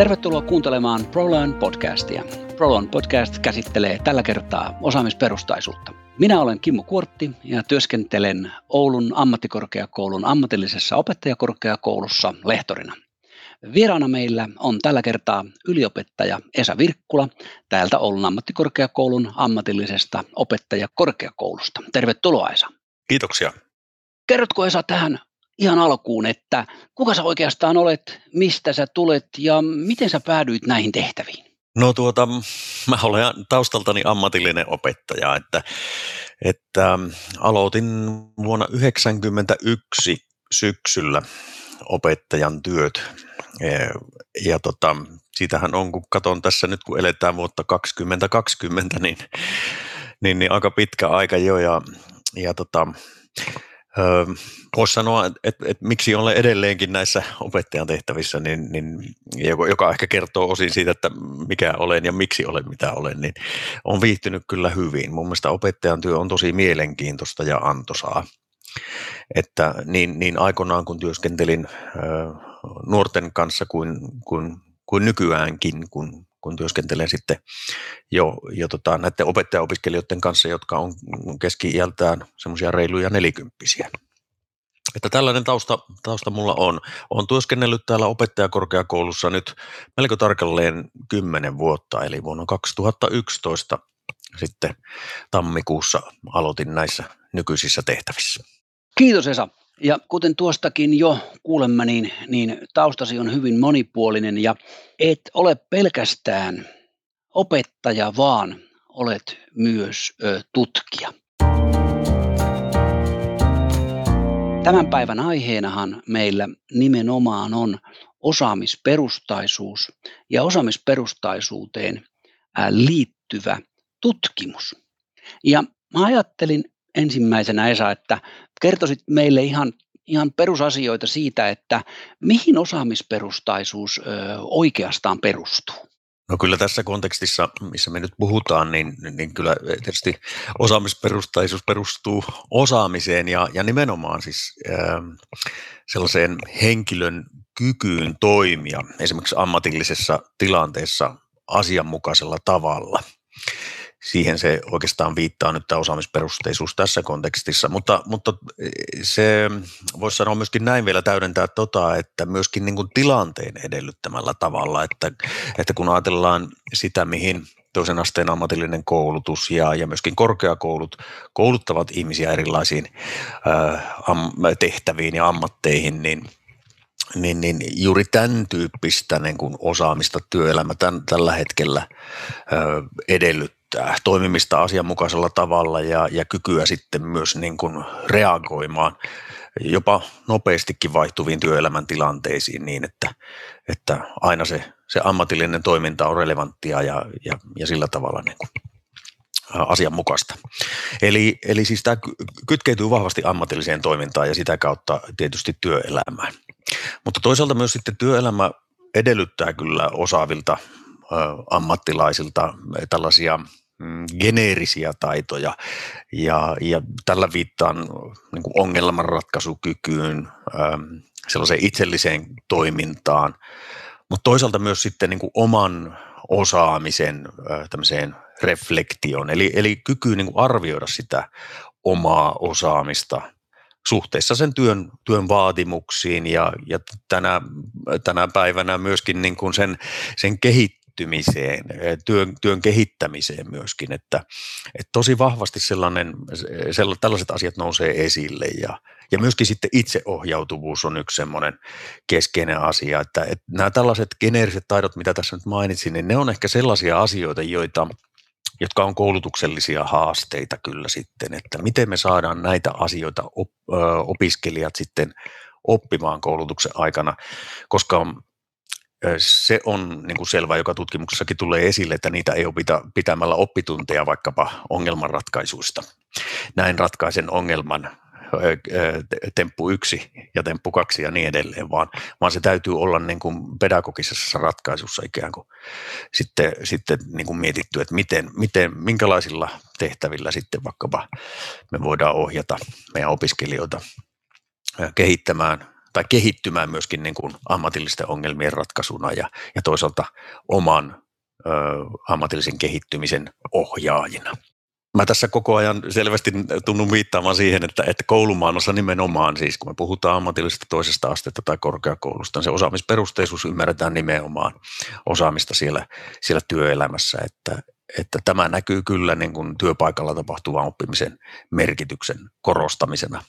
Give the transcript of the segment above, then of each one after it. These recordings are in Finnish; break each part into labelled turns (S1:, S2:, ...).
S1: Tervetuloa kuuntelemaan ProLearn podcastia. ProLearn podcast käsittelee tällä kertaa osaamisperustaisuutta. Minä olen Kimmo Kuortti ja työskentelen Oulun ammattikorkeakoulun ammatillisessa opettajakorkeakoulussa lehtorina. Vieraana meillä on tällä kertaa yliopettaja Esa Virkkula täältä Oulun ammattikorkeakoulun ammatillisesta opettajakorkeakoulusta. Tervetuloa Esa.
S2: Kiitoksia.
S1: Kerrotko Esa tähän ihan alkuun, että kuka sä oikeastaan olet, mistä sä tulet ja miten sä päädyit näihin tehtäviin?
S2: No tuota, mä olen taustaltani ammatillinen opettaja, että, että aloitin vuonna 1991 syksyllä opettajan työt. Ja, ja tota, siitähän on, kun katson tässä nyt, kun eletään vuotta 2020, niin, niin, niin aika pitkä aika jo. Ja, ja tota, Voisi sanoa, että et, et, miksi olen edelleenkin näissä opettajan tehtävissä, niin, niin, joka ehkä kertoo osin siitä, että mikä olen ja miksi olen mitä olen, niin on viihtynyt kyllä hyvin. Mun mielestä opettajan työ on tosi mielenkiintoista ja antoisaa. Että niin, niin aikoinaan kun työskentelin nuorten kanssa kuin, kuin, kuin nykyäänkin, kun kun työskentelen sitten jo, jo tota, näiden opettajaopiskelijoiden kanssa, jotka on keski-iältään semmoisia reiluja nelikymppisiä. Että tällainen tausta, tausta mulla on. Olen työskennellyt täällä opettajakorkeakoulussa nyt melko tarkalleen 10 vuotta, eli vuonna 2011 sitten tammikuussa aloitin näissä nykyisissä tehtävissä.
S1: Kiitos Esa. Ja kuten tuostakin jo kuulemme, niin, niin taustasi on hyvin monipuolinen ja et ole pelkästään opettaja, vaan olet myös ö, tutkija. Tämän päivän aiheenahan meillä nimenomaan on osaamisperustaisuus ja osaamisperustaisuuteen liittyvä tutkimus. Ja mä ajattelin ensimmäisenä Esa, että kertoisit meille ihan, ihan perusasioita siitä, että mihin osaamisperustaisuus ö, oikeastaan perustuu?
S2: No kyllä tässä kontekstissa, missä me nyt puhutaan, niin, niin kyllä tietysti osaamisperustaisuus perustuu osaamiseen ja, ja nimenomaan siis äh, sellaiseen henkilön kykyyn toimia esimerkiksi ammatillisessa tilanteessa asianmukaisella tavalla siihen se oikeastaan viittaa nyt tämä osaamisperusteisuus tässä kontekstissa, mutta, mutta se voisi sanoa myöskin näin vielä täydentää tota, että myöskin niin kuin tilanteen edellyttämällä tavalla, että, että kun ajatellaan sitä, mihin toisen asteen ammatillinen koulutus ja, ja myöskin korkeakoulut kouluttavat ihmisiä erilaisiin äh, am, tehtäviin ja ammatteihin, niin niin, niin juuri tämän tyyppistä niin kuin osaamista työelämä tämän, tällä hetkellä ö, edellyttää toimimista asianmukaisella tavalla ja, ja kykyä sitten myös niin kuin reagoimaan jopa nopeastikin vaihtuviin työelämän tilanteisiin niin, että, että aina se, se ammatillinen toiminta on relevanttia ja, ja, ja sillä tavalla niin kuin asianmukaista. Eli, eli siis tämä kytkeytyy vahvasti ammatilliseen toimintaan ja sitä kautta tietysti työelämään. Mutta toisaalta myös sitten työelämä edellyttää kyllä osaavilta ammattilaisilta tällaisia mm, geneerisiä taitoja. Ja, ja tällä viittaan niin kuin ongelmanratkaisukykyyn, sellaiseen itselliseen toimintaan, mutta toisaalta myös sitten niin kuin oman osaamisen tämmöiseen reflektioon, eli, eli kyky niin kuin arvioida sitä omaa osaamista suhteessa sen työn, työn vaatimuksiin. Ja, ja tänä, tänä päivänä myöskin niin kuin sen, sen kehittymiseen, työn, työn kehittämiseen myöskin, että, että tosi vahvasti sellainen, sella, tällaiset asiat nousee esille ja, ja myöskin sitten itseohjautuvuus on yksi semmoinen keskeinen asia, että, että nämä tällaiset geneeriset taidot, mitä tässä nyt mainitsin, niin ne on ehkä sellaisia asioita, joita – jotka on koulutuksellisia haasteita kyllä sitten, että miten me saadaan näitä asioita op, ö, opiskelijat sitten oppimaan koulutuksen aikana, koska se on niin kuin selvä, joka tutkimuksessakin tulee esille, että niitä ei opita pitämällä oppitunteja vaikkapa ongelmanratkaisuista. Näin ratkaisen ongelman temppu yksi ja temppu kaksi ja niin edelleen, vaan, vaan se täytyy olla niin kuin pedagogisessa ratkaisussa ikään kuin sitten, sitten niin kuin mietitty, että miten, miten, minkälaisilla tehtävillä sitten vaikkapa me voidaan ohjata meidän opiskelijoita kehittämään tai kehittymään myöskin niin kuin ammatillisten ongelmien ratkaisuna ja, ja toisaalta oman ö, ammatillisen kehittymisen ohjaajina. Mä tässä koko ajan selvästi tunnun viittaamaan siihen, että, että koulumaailmassa nimenomaan, siis kun me puhutaan ammatillisesta toisesta astetta tai korkeakoulusta, niin se osaamisperusteisuus ymmärretään nimenomaan osaamista siellä, siellä työelämässä, että, että tämä näkyy kyllä niin kuin työpaikalla tapahtuvan oppimisen merkityksen korostamisena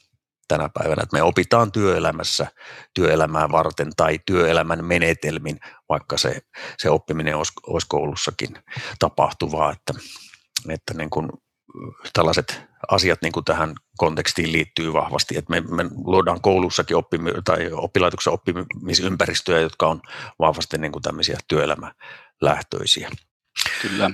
S2: tänä päivänä, että me opitaan työelämässä työelämää varten tai työelämän menetelmin, vaikka se, se oppiminen olisi, olisi koulussakin tapahtuvaa, että, että niin kuin tällaiset asiat niin kuin tähän kontekstiin liittyy vahvasti, että me, me luodaan koulussakin oppimi- tai oppilaitoksessa oppimisympäristöjä, jotka on vahvasti niin kuin tämmöisiä työelämälähtöisiä.
S1: Kyllä.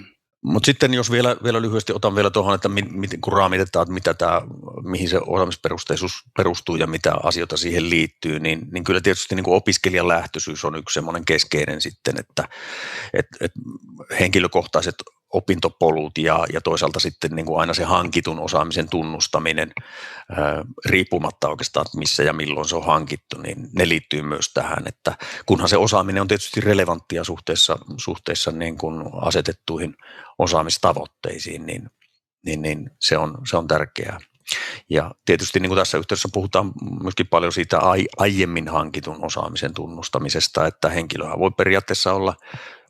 S2: Mutta sitten jos vielä, vielä lyhyesti otan vielä tuohon, että mi, mi, kun raamitetaan, että mitä tämä, mihin se osaamisperusteisuus perustuu ja mitä asioita siihen liittyy, niin, niin kyllä tietysti niin kuin opiskelijan lähtöisyys on yksi semmoinen keskeinen sitten, että et, et henkilökohtaiset opintopolut ja, ja toisaalta sitten niin kuin aina se hankitun osaamisen tunnustaminen, ää, riippumatta oikeastaan, että missä ja milloin se on hankittu, niin ne liittyy myös tähän, että kunhan se osaaminen on tietysti relevanttia suhteessa, suhteessa niin kuin asetettuihin osaamistavoitteisiin, niin, niin, niin se, on, se on tärkeää. Ja tietysti niin kuin tässä yhteydessä puhutaan myöskin paljon siitä aiemmin hankitun osaamisen tunnustamisesta, että henkilöä voi periaatteessa olla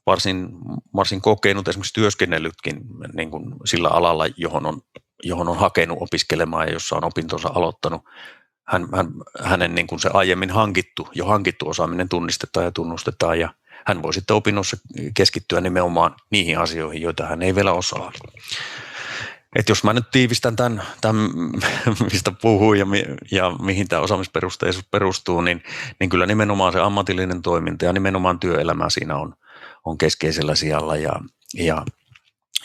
S2: varsin, varsin kokenut, esimerkiksi työskennellytkin niin kuin sillä alalla, johon on, johon on hakenut opiskelemaan ja jossa on opintonsa aloittanut. Hän, hän, hänen niin kuin se aiemmin hankittu, jo hankittu osaaminen tunnistetaan ja tunnustetaan ja hän voi sitten opinnossa keskittyä nimenomaan niihin asioihin, joita hän ei vielä osaa. Et jos mä nyt tiivistän tämän, tämän mistä puhuu ja, mi, ja mihin tämä osaamisperusteisuus perustuu, niin, niin kyllä nimenomaan se ammatillinen toiminta ja nimenomaan työelämä siinä on – on keskeisellä sijalla ja, ja,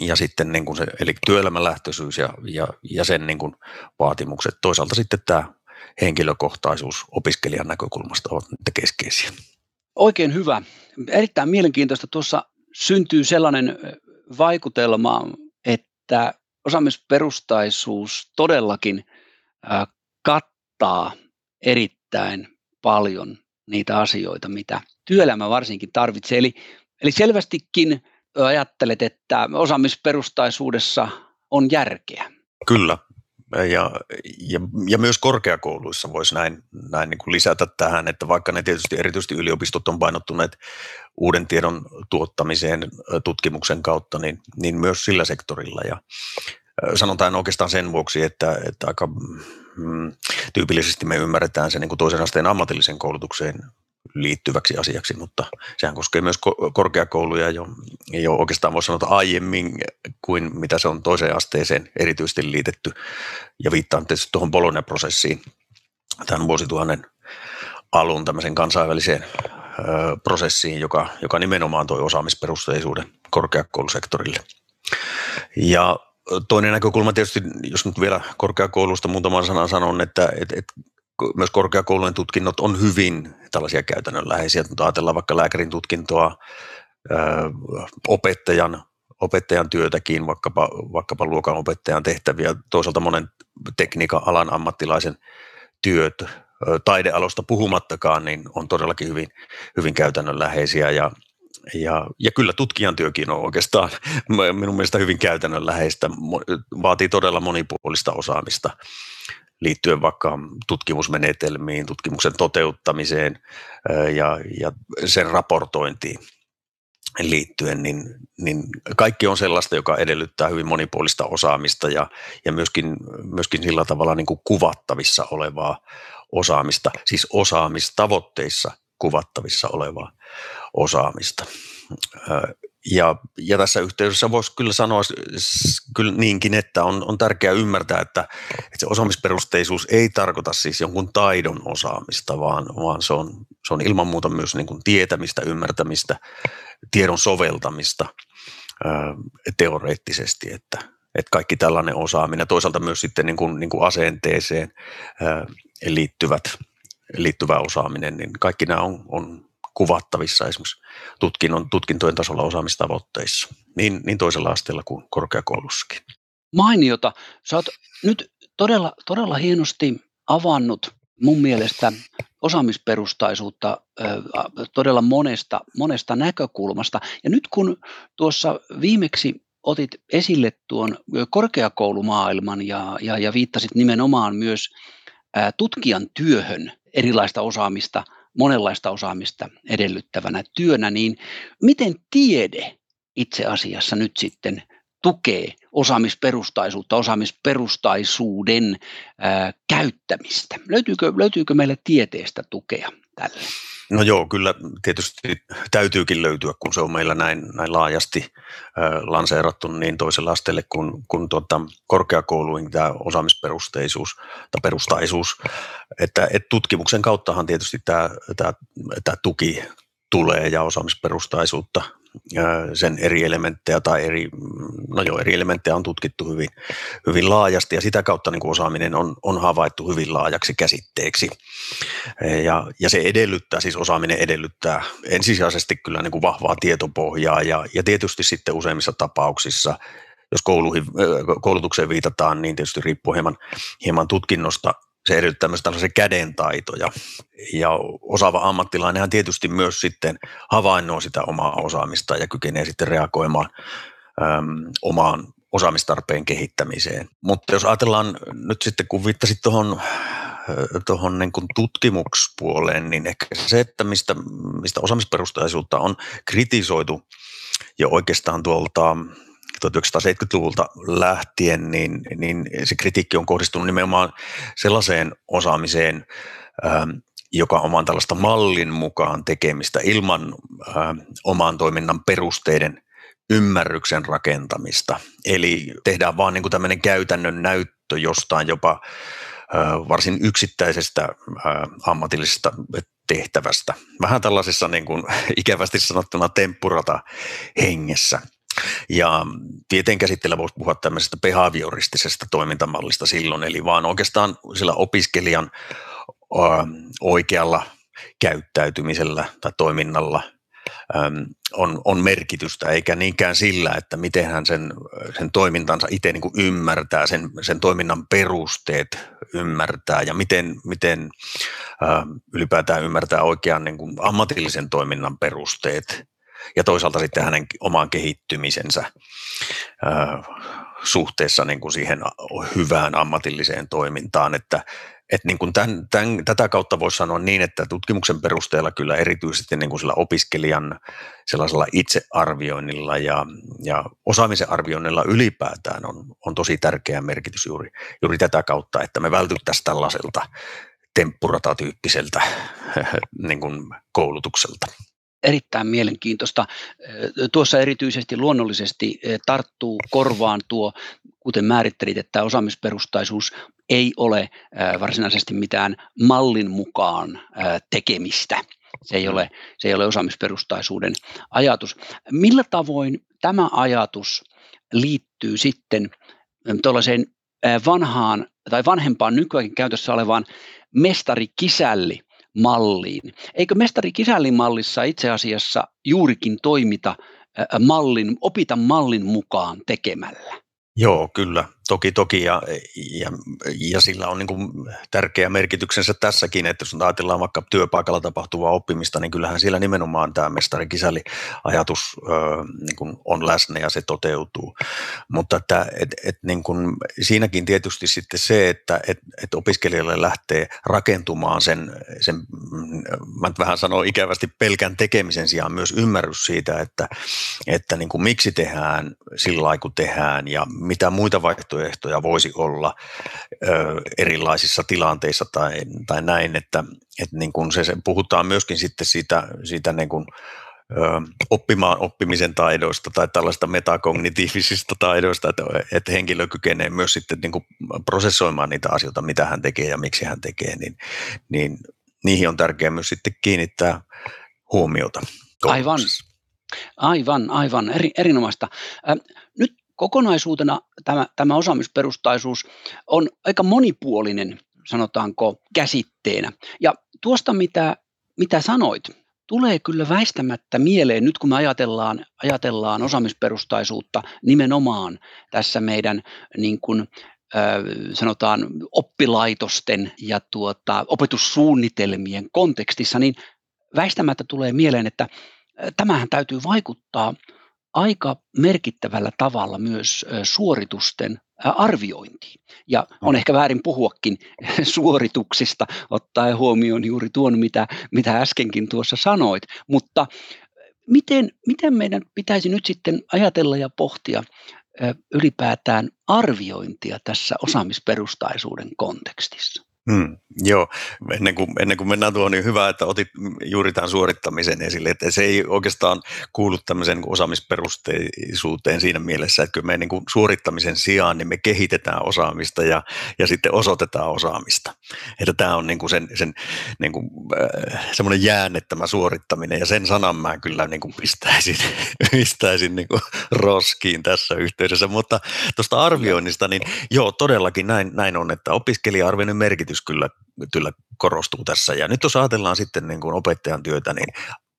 S2: ja sitten niin kuin se, eli työelämälähtöisyys ja, ja, ja sen niin kuin vaatimukset. Toisaalta sitten tämä henkilökohtaisuus opiskelijan näkökulmasta ovat niitä keskeisiä.
S1: Oikein hyvä. Erittäin mielenkiintoista. Tuossa syntyy sellainen vaikutelma, että osaamisperustaisuus todellakin kattaa erittäin paljon niitä asioita, mitä työelämä varsinkin tarvitsee. Eli Eli selvästikin ajattelet, että osaamisperustaisuudessa on järkeä.
S2: Kyllä. Ja, ja, ja myös korkeakouluissa voisi näin, näin niin kuin lisätä tähän, että vaikka ne tietysti erityisesti yliopistot on painottuneet uuden tiedon tuottamiseen tutkimuksen kautta, niin, niin myös sillä sektorilla. Ja sanotaan oikeastaan sen vuoksi, että, että aika mm, tyypillisesti me ymmärretään se niin kuin toisen asteen ammatillisen koulutukseen liittyväksi asiaksi, mutta sehän koskee myös korkeakouluja jo, jo oikeastaan voisi sanoa aiemmin kuin mitä se on toiseen asteeseen erityisesti liitetty. Ja viittaan tietysti tuohon Bologna-prosessiin tämän vuosituhannen alun tämmöisen kansainväliseen ö, prosessiin, joka, joka nimenomaan toi osaamisperusteisuuden korkeakoulusektorille. Ja toinen näkökulma tietysti, jos nyt vielä korkeakoulusta muutaman sanan sanon, että et, et myös korkeakoulujen tutkinnot on hyvin tällaisia käytännönläheisiä. Mutta ajatellaan vaikka lääkärin tutkintoa, opettajan, opettajan työtäkin, vaikkapa, vaikkapa luokan opettajan tehtäviä, toisaalta monen tekniikan alan ammattilaisen työt, taidealosta puhumattakaan, niin on todellakin hyvin, hyvin käytännönläheisiä ja ja, ja kyllä tutkijan työkin on oikeastaan minun mielestä hyvin käytännönläheistä, vaatii todella monipuolista osaamista liittyen vaikka tutkimusmenetelmiin, tutkimuksen toteuttamiseen ja, ja sen raportointiin liittyen, niin, niin kaikki on sellaista, joka edellyttää hyvin monipuolista osaamista ja, ja myöskin, myöskin sillä tavalla niin kuin kuvattavissa olevaa osaamista, siis osaamistavoitteissa kuvattavissa olevaa osaamista. Ja, ja tässä yhteydessä voisi kyllä sanoa kyllä niinkin, että on, on tärkeää ymmärtää, että, että se osaamisperusteisuus ei tarkoita siis jonkun taidon osaamista, vaan, vaan se, on, se on ilman muuta myös niin kuin tietämistä, ymmärtämistä, tiedon soveltamista ää, teoreettisesti, että, että kaikki tällainen osaaminen, toisaalta myös sitten niin kuin, niin kuin asenteeseen ää, liittyvät, liittyvä osaaminen, niin kaikki nämä on, on kuvattavissa esimerkiksi tutkinnon, tutkintojen tasolla osaamistavoitteissa, niin, niin toisella asteella kuin korkeakoulussakin.
S1: Mainiota. Sä oot nyt todella, todella hienosti avannut mun mielestä osaamisperustaisuutta todella monesta, monesta näkökulmasta. Ja nyt kun tuossa viimeksi otit esille tuon korkeakoulumaailman ja, ja, ja viittasit nimenomaan myös tutkijan työhön erilaista osaamista, monenlaista osaamista edellyttävänä työnä, niin miten tiede itse asiassa nyt sitten tukee osaamisperustaisuutta, osaamisperustaisuuden ää, käyttämistä? Löytyykö, löytyykö meille tieteestä tukea tälle?
S2: No joo, kyllä tietysti täytyykin löytyä, kun se on meillä näin, näin laajasti lanseerattu niin toisella asteelle kuin, kuin tuota, korkeakouluihin tämä osaamisperusteisuus tai perustaisuus. Että, et tutkimuksen kauttahan tietysti tämä, tämä, tämä tuki tulee ja osaamisperustaisuutta sen eri elementtejä tai eri, no joo, eri elementtejä on tutkittu hyvin, hyvin laajasti ja sitä kautta niin kuin osaaminen on, on havaittu hyvin laajaksi käsitteeksi. Ja, ja se edellyttää, siis osaaminen edellyttää ensisijaisesti kyllä niin kuin vahvaa tietopohjaa ja, ja tietysti sitten useimmissa tapauksissa jos kouluihin, koulutukseen viitataan, niin tietysti riippuu hieman, hieman tutkinnosta, se edellyttää myös tällaisia kädentaitoja. Ja osaava ammattilainenhan tietysti myös sitten havainnoi sitä omaa osaamista ja kykenee sitten reagoimaan äm, omaan osaamistarpeen kehittämiseen. Mutta jos ajatellaan nyt sitten, kun viittasit tuohon tuohon niin tutkimukspuoleen, niin ehkä se, että mistä, mistä osaamisperustaisuutta on kritisoitu jo oikeastaan tuolta 1970-luvulta lähtien, niin, niin se kritiikki on kohdistunut nimenomaan sellaiseen osaamiseen, ähm, joka on tällaista mallin mukaan tekemistä ilman ähm, oman toiminnan perusteiden ymmärryksen rakentamista. Eli tehdään vaan niin kuin tämmöinen käytännön näyttö jostain jopa äh, varsin yksittäisestä äh, ammatillisesta tehtävästä. Vähän tällaisessa niin kuin, ikävästi sanottuna temppurata hengessä. Ja tieteen käsitteellä voisi puhua tämmöisestä behavioristisesta toimintamallista silloin, eli vaan oikeastaan sillä opiskelijan oikealla käyttäytymisellä tai toiminnalla on, on merkitystä, eikä niinkään sillä, että miten hän sen, sen toimintansa itse niin kuin ymmärtää, sen, sen toiminnan perusteet ymmärtää ja miten, miten ylipäätään ymmärtää oikean niin kuin ammatillisen toiminnan perusteet ja toisaalta sitten hänen omaan kehittymisensä suhteessa niin kuin siihen hyvään ammatilliseen toimintaan, että, että niin kuin tämän, tämän, tätä kautta voisi sanoa niin, että tutkimuksen perusteella kyllä erityisesti niin kuin sillä opiskelijan sellaisella itsearvioinnilla ja, ja osaamisen arvioinnilla ylipäätään on, on tosi tärkeä merkitys juuri, juuri tätä kautta, että me vältyttäisiin tällaiselta temppuratatyyppiseltä niin kuin koulutukselta
S1: erittäin mielenkiintoista. Tuossa erityisesti luonnollisesti tarttuu korvaan tuo, kuten määrittelit, että osaamisperustaisuus ei ole varsinaisesti mitään mallin mukaan tekemistä. Se ei ole, se ei ole osaamisperustaisuuden ajatus. Millä tavoin tämä ajatus liittyy sitten tuollaiseen vanhaan tai vanhempaan nykyään käytössä olevaan mestari-kisälli malliin. Eikö mestari kisällin mallissa itse asiassa juurikin toimita mallin, opita mallin mukaan tekemällä?
S2: Joo, kyllä. Toki, toki. Ja, ja, ja sillä on niin kuin tärkeä merkityksensä tässäkin, että jos ajatellaan vaikka työpaikalla tapahtuvaa oppimista, niin kyllähän siellä nimenomaan tämä mestari-kisäli-ajatus niin kuin on läsnä ja se toteutuu. Mutta että, et, et, niin kuin, siinäkin tietysti sitten se, että et, et opiskelijalle lähtee rakentumaan sen, sen, mä vähän sanon ikävästi pelkän tekemisen sijaan myös ymmärrys siitä, että, että niin kuin miksi tehdään sillä lailla, kun tehdään ja mitä muita vaihtoehtoja voisi olla ö, erilaisissa tilanteissa tai, tai näin, että, että niin kuin se, se, puhutaan myöskin sitten siitä, siitä niin kuin, ö, oppimaan oppimisen taidoista tai tällaista metakognitiivisista taidoista, että, että henkilö kykenee myös sitten niin kuin prosessoimaan niitä asioita, mitä hän tekee ja miksi hän tekee, niin, niin niihin on tärkeää myös sitten kiinnittää huomiota.
S1: Aivan, aivan, aivan, eri, erinomaista. Kokonaisuutena tämä, tämä osaamisperustaisuus on aika monipuolinen, sanotaanko, käsitteenä. Ja tuosta, mitä, mitä sanoit, tulee kyllä väistämättä mieleen, nyt kun me ajatellaan, ajatellaan osaamisperustaisuutta nimenomaan tässä meidän niin kuin, sanotaan oppilaitosten ja tuota, opetussuunnitelmien kontekstissa, niin väistämättä tulee mieleen, että tämähän täytyy vaikuttaa aika merkittävällä tavalla myös suoritusten arviointiin. Ja on ehkä väärin puhuakin suorituksista, ottaen huomioon juuri tuon, mitä, mitä äskenkin tuossa sanoit. Mutta miten, miten meidän pitäisi nyt sitten ajatella ja pohtia ylipäätään arviointia tässä osaamisperustaisuuden kontekstissa?
S2: Hmm, joo, ennen kuin, ennen kuin mennään tuohon, niin hyvä, että otit juuri tämän suorittamisen esille, että se ei oikeastaan kuulu tämmöiseen niin osaamisperusteisuuteen siinä mielessä, että kyllä me niin kuin suorittamisen sijaan niin me kehitetään osaamista ja, ja sitten osoitetaan osaamista. Että tämä on niin kuin sen, sen niin kuin, äh, semmoinen jäännettämä suorittaminen ja sen sanan mä kyllä niin kuin pistäisin, pistäisin niin kuin roskiin tässä yhteydessä, mutta tuosta arvioinnista, niin joo, todellakin näin, näin on, että opiskelija-arvioinnin merkitys merkitys kyllä, kyllä korostuu tässä. Ja nyt jos ajatellaan sitten niin kuin opettajan työtä, niin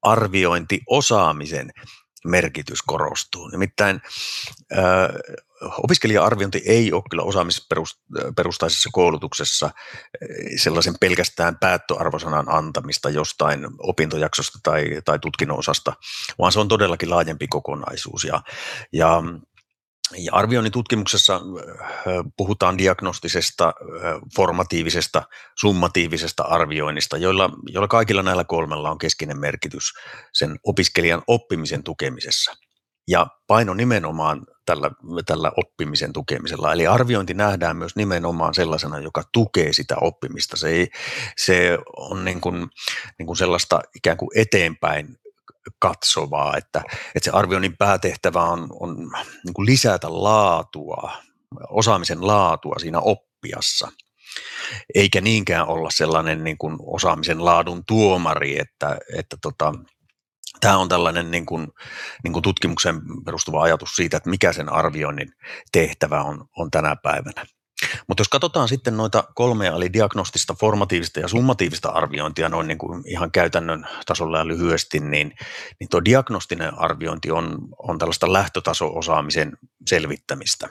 S2: arviointiosaamisen merkitys korostuu. Nimittäin äh, opiskelija-arviointi ei ole kyllä osaamisperustaisessa koulutuksessa sellaisen pelkästään päättöarvosanan antamista jostain opintojaksosta tai, tai tutkinnon osasta, vaan se on todellakin laajempi kokonaisuus. Ja, ja ja arvioinnin tutkimuksessa puhutaan diagnostisesta, formatiivisesta, summatiivisesta arvioinnista, joilla, joilla kaikilla näillä kolmella on keskeinen merkitys sen opiskelijan oppimisen tukemisessa. Ja paino nimenomaan tällä, tällä oppimisen tukemisella. Eli arviointi nähdään myös nimenomaan sellaisena, joka tukee sitä oppimista. Se, ei, se on niin kuin, niin kuin sellaista ikään kuin eteenpäin katsovaa, että, että se arvioinnin päätehtävä on, on niin kuin lisätä laatua, osaamisen laatua siinä oppiassa, eikä niinkään olla sellainen niin kuin osaamisen laadun tuomari, että, että tota, tämä on tällainen niin kuin, niin kuin tutkimuksen perustuva ajatus siitä, että mikä sen arvioinnin tehtävä on, on tänä päivänä. Mutta jos katsotaan sitten noita kolmea, eli diagnostista, formatiivista ja summatiivista arviointia noin niin kuin ihan käytännön tasolla ja lyhyesti, niin, niin tuo diagnostinen arviointi on, on tällaista lähtötaso-osaamisen selvittämistä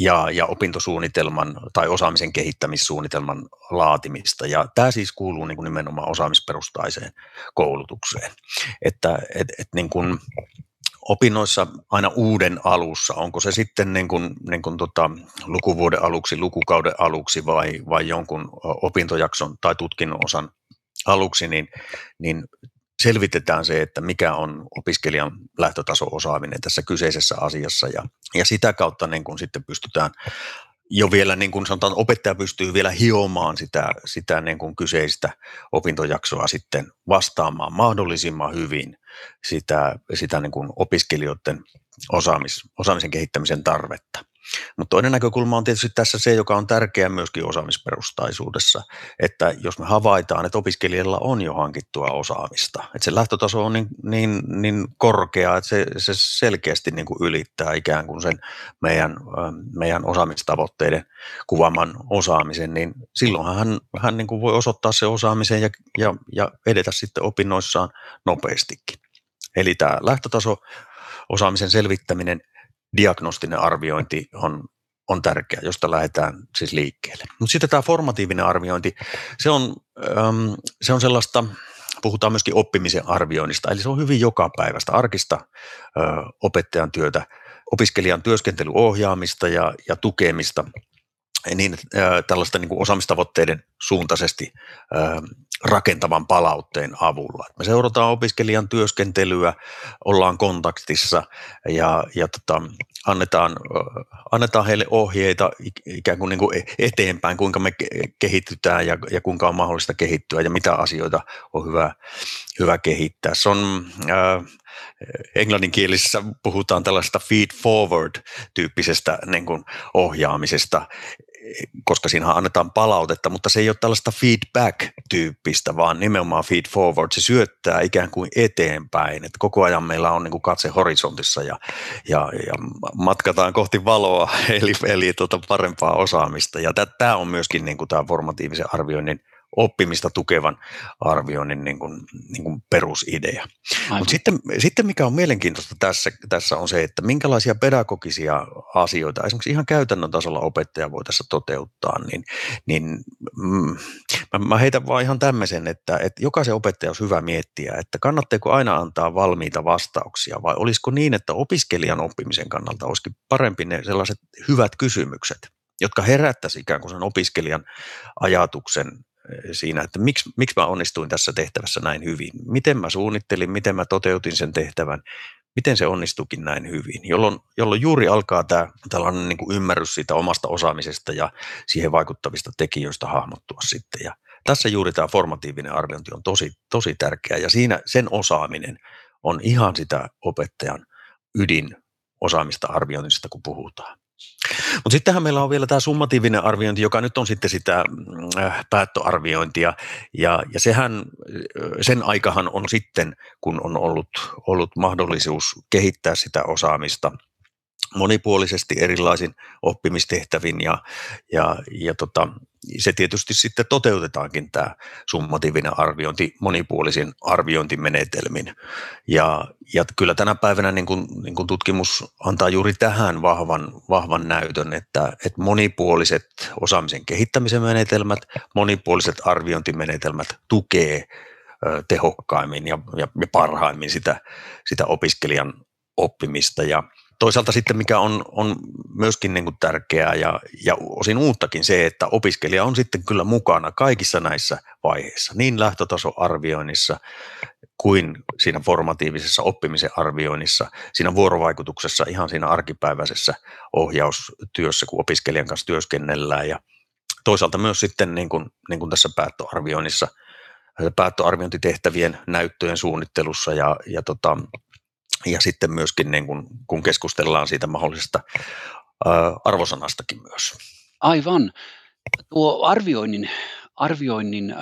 S2: ja, ja opintosuunnitelman tai osaamisen kehittämissuunnitelman laatimista. Ja tämä siis kuuluu niin kuin nimenomaan osaamisperustaiseen koulutukseen. Että et, et niin kuin, opinnoissa aina uuden alussa, onko se sitten niin kuin, niin kuin tota, lukuvuoden aluksi, lukukauden aluksi vai, vai jonkun opintojakson tai tutkinnon osan aluksi, niin, niin selvitetään se, että mikä on opiskelijan lähtötaso-osaaminen tässä kyseisessä asiassa ja, ja sitä kautta niin kuin sitten pystytään jo vielä, niin kuin sanotaan, opettaja pystyy vielä hiomaan sitä, sitä niin kuin kyseistä opintojaksoa sitten vastaamaan mahdollisimman hyvin sitä, sitä niin kuin opiskelijoiden osaamis, osaamisen kehittämisen tarvetta. Mutta toinen näkökulma on tietysti tässä se, joka on tärkeä myöskin osaamisperustaisuudessa, että jos me havaitaan, että opiskelijalla on jo hankittua osaamista, että se lähtötaso on niin, niin, niin korkea, että se, se selkeästi niin kuin ylittää ikään kuin sen meidän, ähm, meidän osaamistavoitteiden kuvaaman osaamisen, niin silloin hän, hän niin kuin voi osoittaa se osaamisen ja, ja, ja edetä sitten opinnoissaan nopeastikin. Eli tämä lähtötaso osaamisen selvittäminen diagnostinen arviointi on, on tärkeä, josta lähdetään siis liikkeelle. Mutta sitten tämä formatiivinen arviointi, se on, äm, se on sellaista, puhutaan myöskin oppimisen arvioinnista, eli se on hyvin jokapäiväistä arkista ö, opettajan työtä, opiskelijan työskentelyohjaamista ja, ja tukemista niin äh, tällaista niin kuin osaamistavoitteiden suuntaisesti äh, rakentavan palautteen avulla. Me seurataan opiskelijan työskentelyä, ollaan kontaktissa ja, ja tota, annetaan, annetaan heille ohjeita ikään kuin, niin kuin eteenpäin, kuinka me kehitytään ja, ja kuinka on mahdollista kehittyä ja mitä asioita on hyvä, hyvä kehittää. Se on, äh, englanninkielisessä puhutaan tällaista feed forward-tyyppisestä niin kuin ohjaamisesta, koska siinä annetaan palautetta, mutta se ei ole tällaista feedback-tyyppistä, vaan nimenomaan feed forward. Se syöttää ikään kuin eteenpäin, että koko ajan meillä on niin kuin katse horisontissa ja, ja, ja matkataan kohti valoa, eli, eli tuota parempaa osaamista. Ja tämä on myöskin niin kuin tämä formatiivisen arvioinnin oppimista tukevan arvioinnin niin kuin, niin kuin perusidea. Mutta sitten, sitten mikä on mielenkiintoista tässä, tässä on se, että minkälaisia pedagogisia asioita esimerkiksi ihan käytännön tasolla opettaja voi tässä toteuttaa, niin, niin mm, mä, mä heitän vaan ihan tämmöisen, että, että jokaisen opettaja olisi hyvä miettiä, että kannattaako aina antaa valmiita vastauksia vai olisiko niin, että opiskelijan oppimisen kannalta olisikin parempi ne sellaiset hyvät kysymykset, jotka herättäisi ikään kuin sen opiskelijan ajatuksen siinä, että miksi, miksi mä onnistuin tässä tehtävässä näin hyvin, miten mä suunnittelin, miten mä toteutin sen tehtävän, miten se onnistukin näin hyvin, jolloin, jolloin juuri alkaa tämä tällainen niin kuin ymmärrys siitä omasta osaamisesta ja siihen vaikuttavista tekijöistä hahmottua sitten. Ja tässä juuri tämä formatiivinen arviointi on tosi, tosi tärkeä ja siinä sen osaaminen on ihan sitä opettajan ydin osaamista arvioinnista, kun puhutaan. Mutta sittenhän meillä on vielä tämä summatiivinen arviointi, joka nyt on sitten sitä äh, päättöarviointia, ja, ja sehän, äh, sen aikahan on sitten, kun on ollut, ollut mahdollisuus kehittää sitä osaamista monipuolisesti erilaisin oppimistehtävin ja, ja, ja tota, se tietysti sitten toteutetaankin tämä summatiivinen arviointi monipuolisin arviointimenetelmin. Ja, ja kyllä tänä päivänä niin kuin, niin kuin tutkimus antaa juuri tähän vahvan, vahvan näytön, että, että monipuoliset osaamisen kehittämisen menetelmät, monipuoliset arviointimenetelmät tukee tehokkaimmin ja, ja, ja parhaimmin sitä, sitä opiskelijan oppimista. Ja, toisaalta sitten mikä on, on myöskin niin kuin tärkeää ja, ja osin uuttakin se, että opiskelija on sitten kyllä mukana kaikissa näissä vaiheissa, niin lähtötasoarvioinnissa kuin siinä formatiivisessa oppimisen arvioinnissa, siinä vuorovaikutuksessa, ihan siinä arkipäiväisessä ohjaustyössä, kun opiskelijan kanssa työskennellään. Ja toisaalta myös sitten niin kuin, niin kuin tässä päättöarvioinnissa, päättöarviointitehtävien näyttöjen suunnittelussa ja, ja tota, ja sitten myöskin niin kun, kun keskustellaan siitä mahdollisesta ää, arvosanastakin myös.
S1: Aivan. Tuo arvioinnin, arvioinnin äh,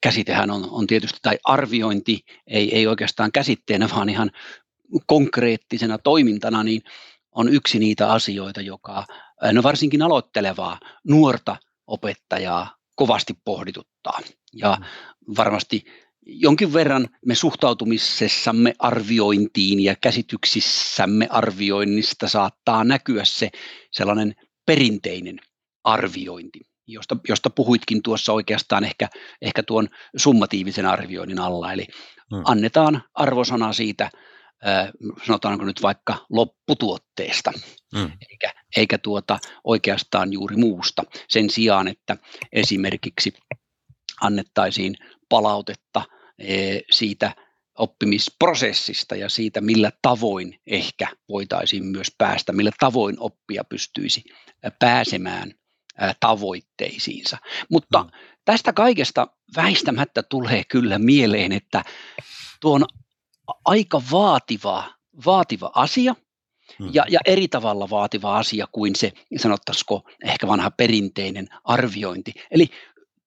S1: käsitehän on, on tietysti, tai arviointi ei, ei oikeastaan käsitteenä, vaan ihan konkreettisena toimintana, niin on yksi niitä asioita, joka no varsinkin aloittelevaa nuorta opettajaa kovasti pohdituttaa. Ja mm. varmasti jonkin verran me suhtautumisessamme arviointiin ja käsityksissämme arvioinnista saattaa näkyä se sellainen perinteinen arviointi, josta, josta puhuitkin tuossa oikeastaan ehkä, ehkä tuon summatiivisen arvioinnin alla. Eli hmm. annetaan arvosana siitä, sanotaanko nyt vaikka lopputuotteesta, hmm. eikä, eikä tuota oikeastaan juuri muusta. Sen sijaan, että esimerkiksi annettaisiin palautetta e, siitä oppimisprosessista ja siitä, millä tavoin ehkä voitaisiin myös päästä, millä tavoin oppija pystyisi pääsemään tavoitteisiinsa. Mutta mm. tästä kaikesta väistämättä tulee kyllä mieleen, että tuo on aika vaativa, vaativa asia, mm. ja, ja eri tavalla vaativa asia kuin se, sanottaisiko ehkä vanha perinteinen arviointi. Eli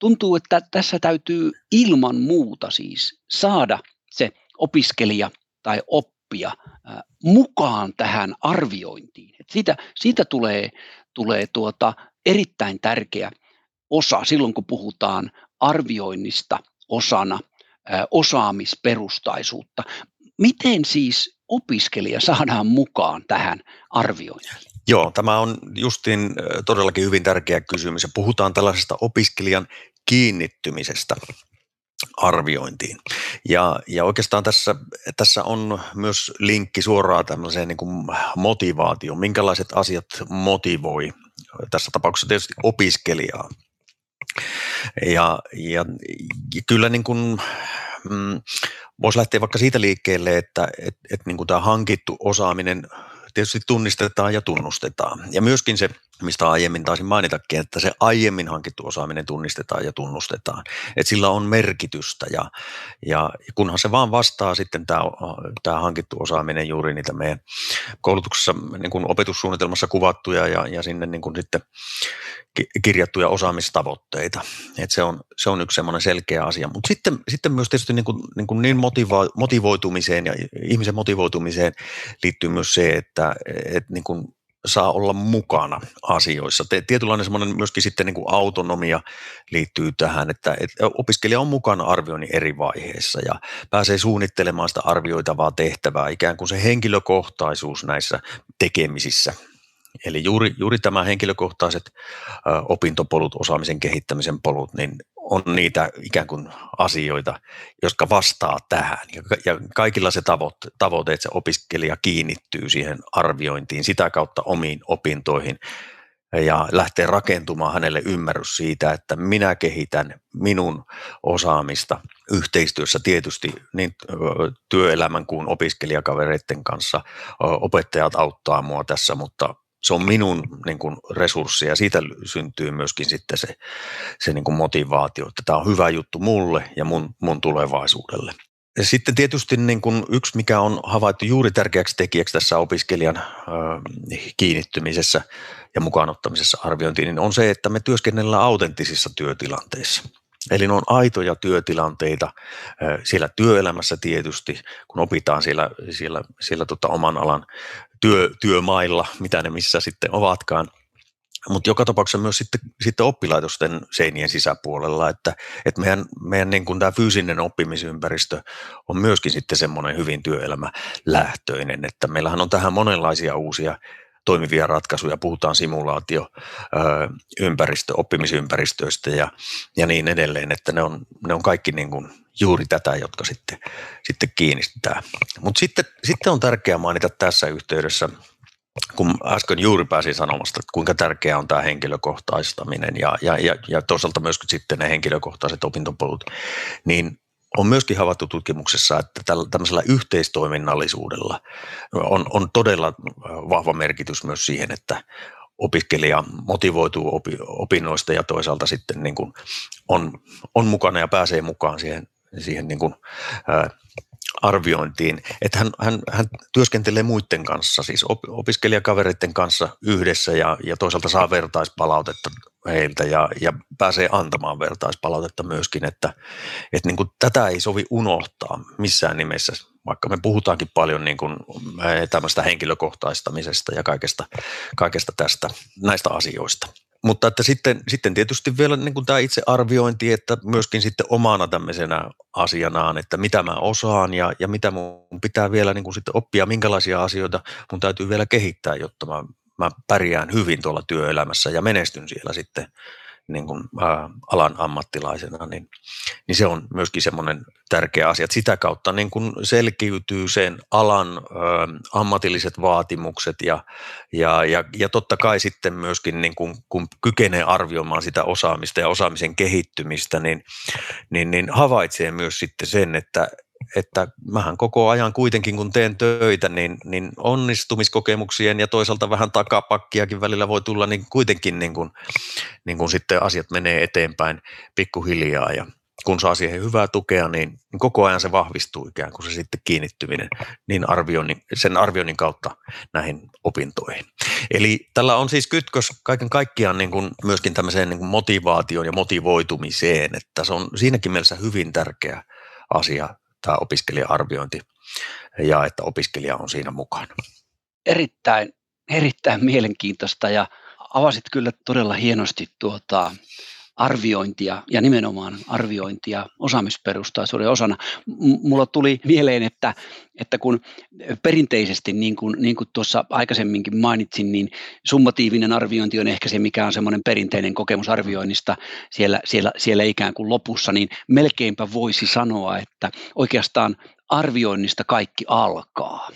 S1: tuntuu, että tässä täytyy ilman muuta siis saada se opiskelija tai oppija mukaan tähän arviointiin. Et siitä, siitä tulee, tulee tuota erittäin tärkeä osa silloin, kun puhutaan arvioinnista osana osaamisperustaisuutta. Miten siis opiskelija saadaan mukaan tähän arviointiin?
S2: Joo, tämä on justiin todellakin hyvin tärkeä kysymys ja puhutaan tällaisesta opiskelijan kiinnittymisestä arviointiin. Ja, ja oikeastaan tässä, tässä on myös linkki suoraan tämmöiseen niin kuin motivaatioon, minkälaiset asiat motivoi tässä tapauksessa tietysti opiskelijaa. Ja, ja, ja kyllä niin kuin, mm, voisi lähteä vaikka siitä liikkeelle, että et, et niin kuin tämä hankittu osaaminen tietysti tunnistetaan ja tunnustetaan. Ja myöskin se, mistä aiemmin taisin mainitakin, että se aiemmin hankittu osaaminen tunnistetaan ja tunnustetaan. Että sillä on merkitystä ja, ja kunhan se vaan vastaa sitten tämä, tämä hankittu osaaminen juuri niitä meidän koulutuksessa niin kuin opetussuunnitelmassa kuvattuja ja, ja sinne niin kuin sitten kirjattuja osaamistavoitteita. Et se, on, se on yksi semmoinen selkeä asia. Mutta sitten, sitten myös tietysti niin, kuin, niin, kuin niin motiva- motivoitumiseen ja ihmisen motivoitumiseen liittyy myös se, että et niin kuin saa olla mukana asioissa. Tietynlainen semmoinen myöskin sitten niin kuin autonomia liittyy tähän, että, opiskelija on mukana arvioinnin eri vaiheissa ja pääsee suunnittelemaan sitä arvioitavaa tehtävää, ikään kuin se henkilökohtaisuus näissä tekemisissä Eli juuri, juuri tämä henkilökohtaiset opintopolut, osaamisen kehittämisen polut, niin on niitä ikään kuin asioita, jotka vastaa tähän. Ja, kaikilla se tavoite, tavoite, että se opiskelija kiinnittyy siihen arviointiin, sitä kautta omiin opintoihin ja lähtee rakentumaan hänelle ymmärrys siitä, että minä kehitän minun osaamista yhteistyössä tietysti niin työelämän kuin opiskelijakavereiden kanssa. Opettajat auttaa mua tässä, mutta se on minun niin kuin, resurssi ja siitä syntyy myöskin sitten se, se niin kuin motivaatio, että tämä on hyvä juttu mulle ja mun, mun tulevaisuudelle. Ja sitten tietysti niin kuin yksi, mikä on havaittu juuri tärkeäksi tekijäksi tässä opiskelijan ö, kiinnittymisessä ja mukaanottamisessa arviointiin, niin on se, että me työskennellään autenttisissa työtilanteissa. Eli ne on aitoja työtilanteita siellä työelämässä tietysti, kun opitaan siellä, siellä, siellä tota oman alan työ, työmailla, mitä ne missä sitten ovatkaan. Mutta joka tapauksessa myös sitten, sitten oppilaitosten seinien sisäpuolella, että, että meidän, meidän niin kuin tämä fyysinen oppimisympäristö on myöskin sitten semmoinen hyvin työelämälähtöinen, että meillähän on tähän monenlaisia uusia toimivia ratkaisuja, puhutaan simulaatio, ympäristö, oppimisympäristöistä ja, ja niin edelleen, että ne on, ne on kaikki niin kuin juuri tätä, jotka sitten, sitten kiinnittää. Mutta sitten, sitten on tärkeää mainita tässä yhteydessä, kun äsken juuri pääsin sanomasta, että kuinka tärkeää on tämä henkilökohtaistaminen ja, ja, ja, ja toisaalta myös sitten ne henkilökohtaiset opintopolut, niin on myöskin havaittu tutkimuksessa, että tämmöisellä yhteistoiminnallisuudella on, on todella vahva merkitys myös siihen, että opiskelija motivoituu opi, opinnoista ja toisaalta sitten niin kuin on, on mukana ja pääsee mukaan siihen, siihen niin kuin, ää, arviointiin, että hän, hän, hän työskentelee muiden kanssa, siis opiskelijakavereiden kanssa yhdessä ja, ja toisaalta saa vertaispalautetta heiltä ja, ja pääsee antamaan vertaispalautetta myöskin, että, että niin kuin tätä ei sovi unohtaa missään nimessä, vaikka me puhutaankin paljon niin kuin tämmöistä henkilökohtaistamisesta ja kaikesta, kaikesta tästä näistä asioista. Mutta että sitten, sitten tietysti vielä niin kuin tämä itse arviointi, että myöskin sitten omana tämmöisenä asianaan, että mitä mä osaan ja, ja mitä mun pitää vielä niin kuin sitten oppia, minkälaisia asioita mun täytyy vielä kehittää, jotta mä, mä pärjään hyvin tuolla työelämässä ja menestyn siellä sitten niin kuin, ä, alan ammattilaisena, niin, niin se on myöskin semmoinen tärkeä asia, sitä kautta niin kuin selkiytyy sen alan ä, ammatilliset vaatimukset ja, ja, ja, ja totta kai sitten myöskin niin kuin, kun kykenee arvioimaan sitä osaamista ja osaamisen kehittymistä, niin, niin, niin havaitsee myös sitten sen, että, että mähän koko ajan kuitenkin kun teen töitä, niin, niin onnistumiskokemuksien ja toisaalta vähän takapakkiakin välillä voi tulla, niin kuitenkin niin kuin, niin kuin sitten asiat menee eteenpäin pikkuhiljaa ja kun saa siihen hyvää tukea, niin, niin koko ajan se vahvistuu ikään kuin se sitten kiinnittyminen niin arvioinnin, sen arvioinnin kautta näihin opintoihin. Eli tällä on siis kytkös kaiken kaikkiaan niin kuin myöskin tämmöiseen niin kuin motivaatioon ja motivoitumiseen, että se on siinäkin mielessä hyvin tärkeä asia tämä opiskelija-arviointi ja että opiskelija on siinä mukana.
S1: Erittäin, erittäin mielenkiintoista ja avasit kyllä todella hienosti tuota, arviointia ja nimenomaan arviointia osaamisperustaisuuden osana. M- mulla tuli mieleen, että, että kun perinteisesti, niin kuin, niin kuin tuossa aikaisemminkin mainitsin, niin summatiivinen arviointi on ehkä se, mikä on semmoinen perinteinen kokemus arvioinnista siellä, siellä, siellä ikään kuin lopussa, niin melkeinpä voisi sanoa, että oikeastaan arvioinnista kaikki alkaa,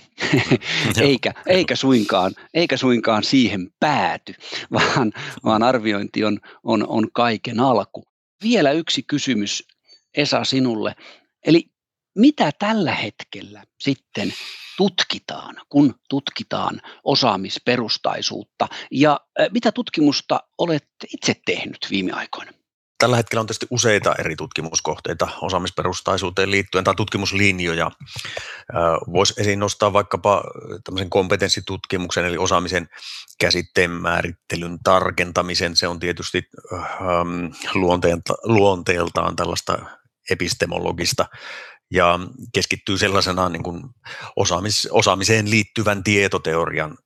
S1: eikä, eikä, suinkaan, eikä suinkaan siihen pääty, vaan, vaan arviointi on, on, on kaiken alku. Vielä yksi kysymys Esa sinulle. Eli mitä tällä hetkellä sitten tutkitaan, kun tutkitaan osaamisperustaisuutta ja mitä tutkimusta olet itse tehnyt viime aikoina?
S2: Tällä hetkellä on tietysti useita eri tutkimuskohteita osaamisperustaisuuteen liittyen tai tutkimuslinjoja. Voisi esiin nostaa vaikkapa tämmöisen kompetenssitutkimuksen eli osaamisen käsitteen määrittelyn tarkentamisen. Se on tietysti luonteeltaan tällaista epistemologista ja keskittyy sellaisenaan niin kuin osaamis, osaamiseen liittyvän tietoteorian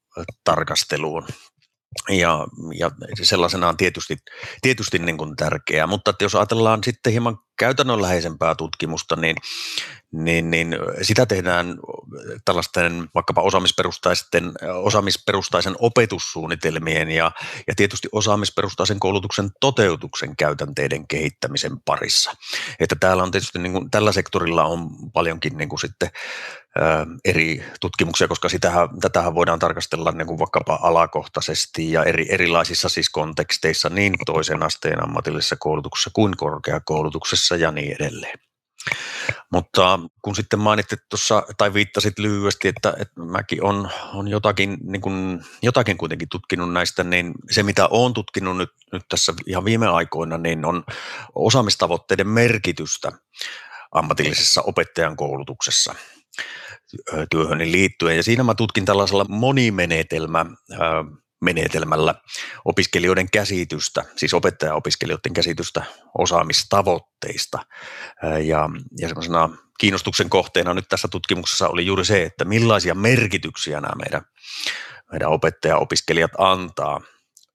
S2: tarkasteluun. Ja, ja sellaisena on tietysti, tietysti niin kuin tärkeää, mutta että jos ajatellaan sitten hieman käytännönläheisempää tutkimusta, niin, niin, niin sitä tehdään tällaisten vaikkapa osaamisperustaisten, osaamisperustaisen opetussuunnitelmien ja, ja tietysti osaamisperustaisen koulutuksen toteutuksen käytänteiden kehittämisen parissa. Että täällä on tietysti niin kuin, tällä sektorilla on paljonkin niin kuin sitten eri tutkimuksia, koska sitähän, tätähän voidaan tarkastella niin kuin vaikkapa alakohtaisesti ja eri, erilaisissa siis konteksteissa niin toisen asteen ammatillisessa koulutuksessa kuin korkeakoulutuksessa ja niin edelleen. Mutta kun sitten mainitsit tuossa, tai viittasit lyhyesti, että, että mäkin on, on jotakin, niin kuin, jotakin kuitenkin tutkinut näistä, niin se mitä olen tutkinut nyt, nyt tässä ihan viime aikoina, niin on osaamistavoitteiden merkitystä ammatillisessa opettajan koulutuksessa työhöni liittyen. Ja siinä mä tutkin tällaisella monimenetelmä menetelmällä opiskelijoiden käsitystä, siis opettaja-opiskelijoiden käsitystä osaamistavoitteista. Ja, ja semmoisena kiinnostuksen kohteena nyt tässä tutkimuksessa oli juuri se, että millaisia merkityksiä nämä meidän, meidän opettaja-opiskelijat antaa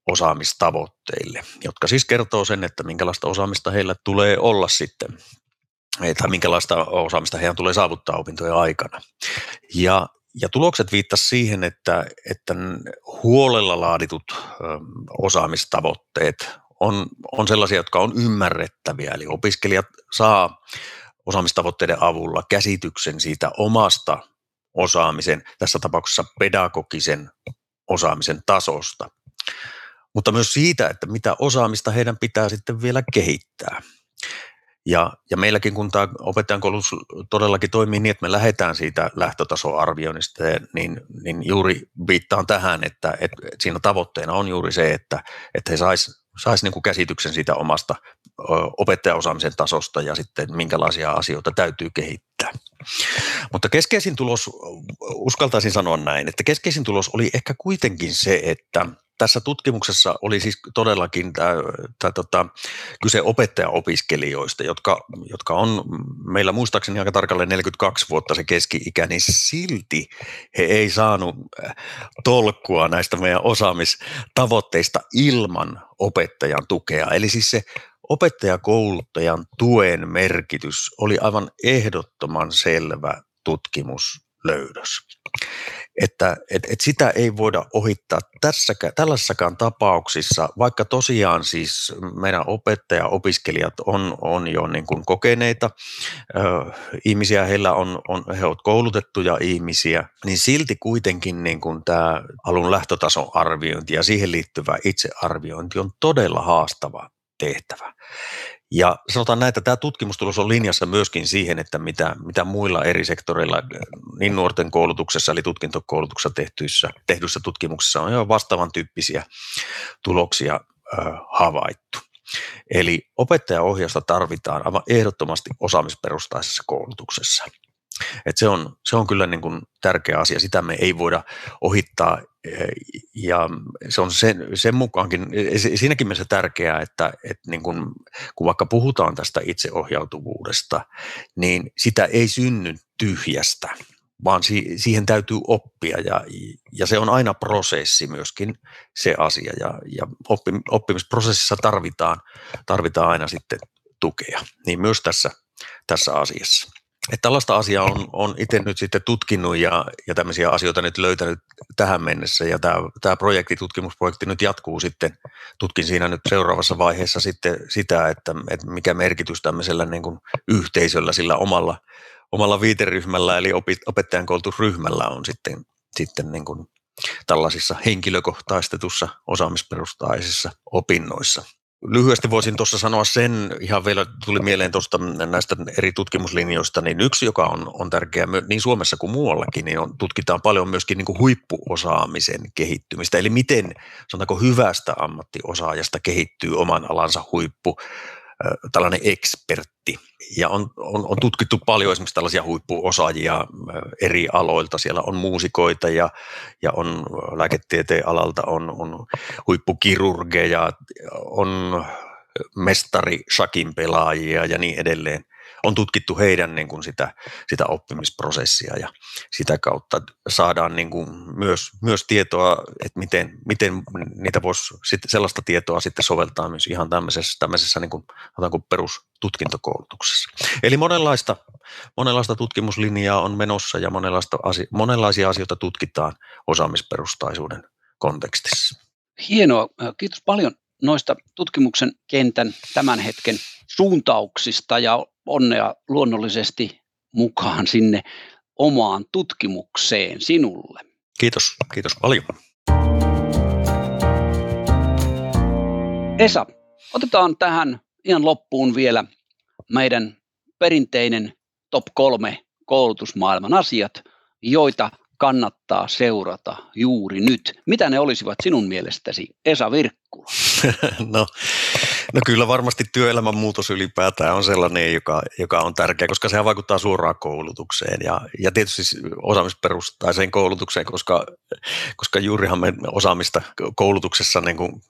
S2: osaamistavoitteille, jotka siis kertoo sen, että minkälaista osaamista heillä tulee olla sitten että minkälaista osaamista heidän tulee saavuttaa opintojen aikana. Ja, ja tulokset viittasivat siihen, että, että huolella laaditut ö, osaamistavoitteet on, on sellaisia, jotka on ymmärrettäviä, eli opiskelijat saa osaamistavoitteiden avulla käsityksen siitä omasta osaamisen, tässä tapauksessa pedagogisen osaamisen tasosta, mutta myös siitä, että mitä osaamista heidän pitää sitten vielä kehittää. Ja, ja meilläkin, kun tämä opettajan koulutus todellakin toimii niin, että me lähdetään siitä lähtötasoarvioinnista, niin, niin juuri viittaan tähän, että, että siinä tavoitteena on juuri se, että, että he saisivat sais niin käsityksen siitä omasta opettajaosaamisen tasosta ja sitten minkälaisia asioita täytyy kehittää. Mutta keskeisin tulos, uskaltaisin sanoa näin, että keskeisin tulos oli ehkä kuitenkin se, että – tässä tutkimuksessa oli siis todellakin tämä, tämä, tota, kyse opettajaopiskelijoista, jotka, jotka on meillä muistaakseni aika tarkalleen 42 vuotta se keski-ikä, niin silti he ei saanut äh, tolkkua näistä meidän osaamistavoitteista ilman opettajan tukea. Eli siis se opettajakouluttajan tuen merkitys oli aivan ehdottoman selvä tutkimuslöydös että et, et sitä ei voida ohittaa tässäkään, tällaisissakaan tapauksissa, vaikka tosiaan siis meidän opettaja-opiskelijat on, on jo niin kuin kokeneita ö, ihmisiä, heillä on, on, he ovat koulutettuja ihmisiä, niin silti kuitenkin niin kuin tämä alun lähtötason arviointi ja siihen liittyvä itsearviointi on todella haastava tehtävä. Ja sanotaan näin, että tämä tutkimustulos on linjassa myöskin siihen, että mitä, mitä muilla eri sektoreilla, niin nuorten koulutuksessa eli tutkintokoulutuksessa tehtyissä, tehdyissä tutkimuksissa on jo vastaavan tyyppisiä tuloksia ö, havaittu. Eli opettajaohjausta tarvitaan aivan ehdottomasti osaamisperustaisessa koulutuksessa. Et se, on, se on kyllä niin kuin tärkeä asia, sitä me ei voida ohittaa ja se on sen, sen mukaankin, siinäkin mielessä tärkeää, että, että niin kun, kun vaikka puhutaan tästä itseohjautuvuudesta, niin sitä ei synny tyhjästä, vaan si, siihen täytyy oppia ja, ja se on aina prosessi myöskin se asia ja, ja oppi, oppimisprosessissa tarvitaan, tarvitaan aina sitten tukea, niin myös tässä, tässä asiassa. Että tällaista asiaa on, on itse nyt sitten tutkinut ja, ja tämmöisiä asioita nyt löytänyt tähän mennessä ja tämä, tämä projekti, tutkimusprojekti nyt jatkuu sitten. Tutkin siinä nyt seuraavassa vaiheessa sitten sitä, että, että mikä merkitys tämmöisellä niin kuin yhteisöllä, sillä omalla, omalla viiteryhmällä eli opettajan koulutusryhmällä on sitten, sitten niin kuin tällaisissa henkilökohtaistetussa osaamisperustaisissa opinnoissa lyhyesti voisin tuossa sanoa sen, ihan vielä tuli mieleen tuosta näistä eri tutkimuslinjoista, niin yksi, joka on, on tärkeä niin Suomessa kuin muuallakin, niin on, tutkitaan paljon myöskin niin kuin huippuosaamisen kehittymistä, eli miten sanotaanko hyvästä ammattiosaajasta kehittyy oman alansa huippu tällainen ekspertti. Ja on, on, on tutkittu paljon esimerkiksi tällaisia huippuosaajia eri aloilta. Siellä on muusikoita ja, ja on lääketieteen alalta on, on huippukirurgeja, on mestari shakin pelaajia ja niin edelleen. On tutkittu heidän niin kuin sitä, sitä oppimisprosessia ja sitä kautta saadaan niin kuin myös, myös tietoa, että miten, miten niitä voisi sitten sellaista tietoa sitten soveltaa myös ihan tämmöisessä, tämmöisessä niin kuin, kuin perustutkintokoulutuksessa. Eli monenlaista, monenlaista tutkimuslinjaa on menossa ja monenlaista monenlaisia asioita tutkitaan osaamisperustaisuuden kontekstissa.
S1: Hienoa. Kiitos paljon noista tutkimuksen kentän tämän hetken suuntauksista ja onnea luonnollisesti mukaan sinne omaan tutkimukseen sinulle.
S2: Kiitos, kiitos paljon.
S1: Esa, otetaan tähän ihan loppuun vielä meidän perinteinen top kolme koulutusmaailman asiat, joita kannattaa seurata juuri nyt? Mitä ne olisivat sinun mielestäsi, Esa Virkkula?
S2: no, no kyllä varmasti työelämän muutos ylipäätään on sellainen, joka, joka on tärkeä, koska sehän vaikuttaa suoraan koulutukseen ja, ja tietysti osaamisperustaiseen koulutukseen, koska, koska juurihan me osaamista koulutuksessa niin kuin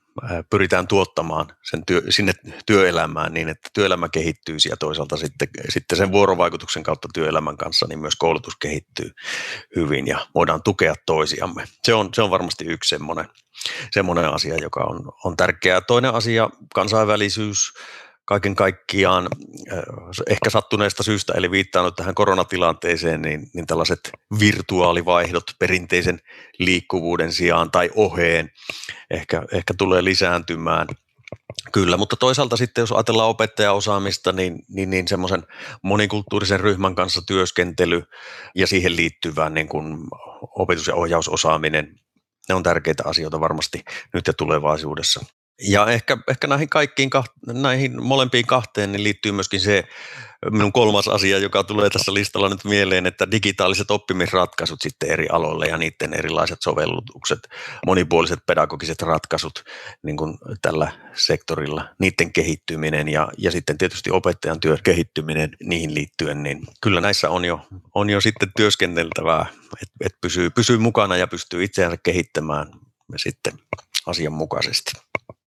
S2: pyritään tuottamaan sen työ, sinne työelämään niin, että työelämä kehittyisi ja toisaalta sitten, sitten sen vuorovaikutuksen kautta työelämän kanssa niin myös koulutus kehittyy hyvin ja voidaan tukea toisiamme. Se on, se on varmasti yksi semmoinen, semmoinen asia, joka on, on tärkeää. Toinen asia, kansainvälisyys, kaiken kaikkiaan äh, ehkä sattuneesta syystä, eli viittaan nyt tähän koronatilanteeseen, niin, niin tällaiset virtuaalivaihdot perinteisen liikkuvuuden sijaan tai oheen ehkä, ehkä tulee lisääntymään. Kyllä, mutta toisaalta sitten jos ajatellaan opettajaosaamista, niin, niin, niin semmoisen monikulttuurisen ryhmän kanssa työskentely ja siihen liittyvä niin kuin opetus- ja ohjausosaaminen, ne on tärkeitä asioita varmasti nyt ja tulevaisuudessa. Ja ehkä, ehkä näihin kaikkiin, näihin molempiin kahteen niin liittyy myöskin se minun kolmas asia, joka tulee tässä listalla nyt mieleen, että digitaaliset oppimisratkaisut sitten eri aloille ja niiden erilaiset sovellutukset, monipuoliset pedagogiset ratkaisut niin kuin tällä sektorilla, niiden kehittyminen ja, ja sitten tietysti opettajan työn kehittyminen niihin liittyen, niin kyllä näissä on jo, on jo sitten työskenneltävää, että et pysyy, pysyy mukana ja pystyy itseänsä kehittämään sitten asianmukaisesti.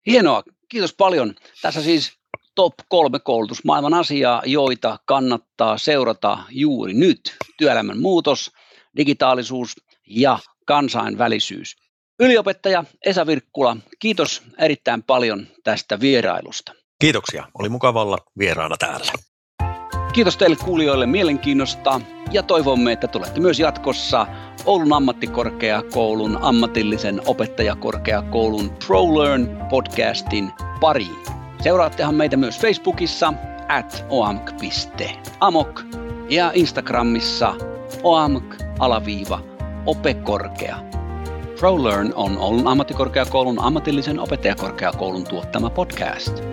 S1: Hienoa, kiitos paljon. Tässä siis top kolme koulutusmaailman asiaa, joita kannattaa seurata juuri nyt. Työelämän muutos, digitaalisuus ja kansainvälisyys. Yliopettaja Esa Virkkula, kiitos erittäin paljon tästä vierailusta.
S2: Kiitoksia, oli mukava olla vieraana täällä.
S1: Kiitos teille kuulijoille mielenkiinnosta ja toivomme, että tulette myös jatkossa Oulun ammattikorkeakoulun ammatillisen opettajakorkeakoulun ProLearn podcastin pariin. Seuraattehan meitä myös Facebookissa at oamk.amok ja Instagramissa oamk-alaviiva opekorkea. ProLearn on Oulun ammattikorkeakoulun ammatillisen opettajakorkeakoulun tuottama podcast.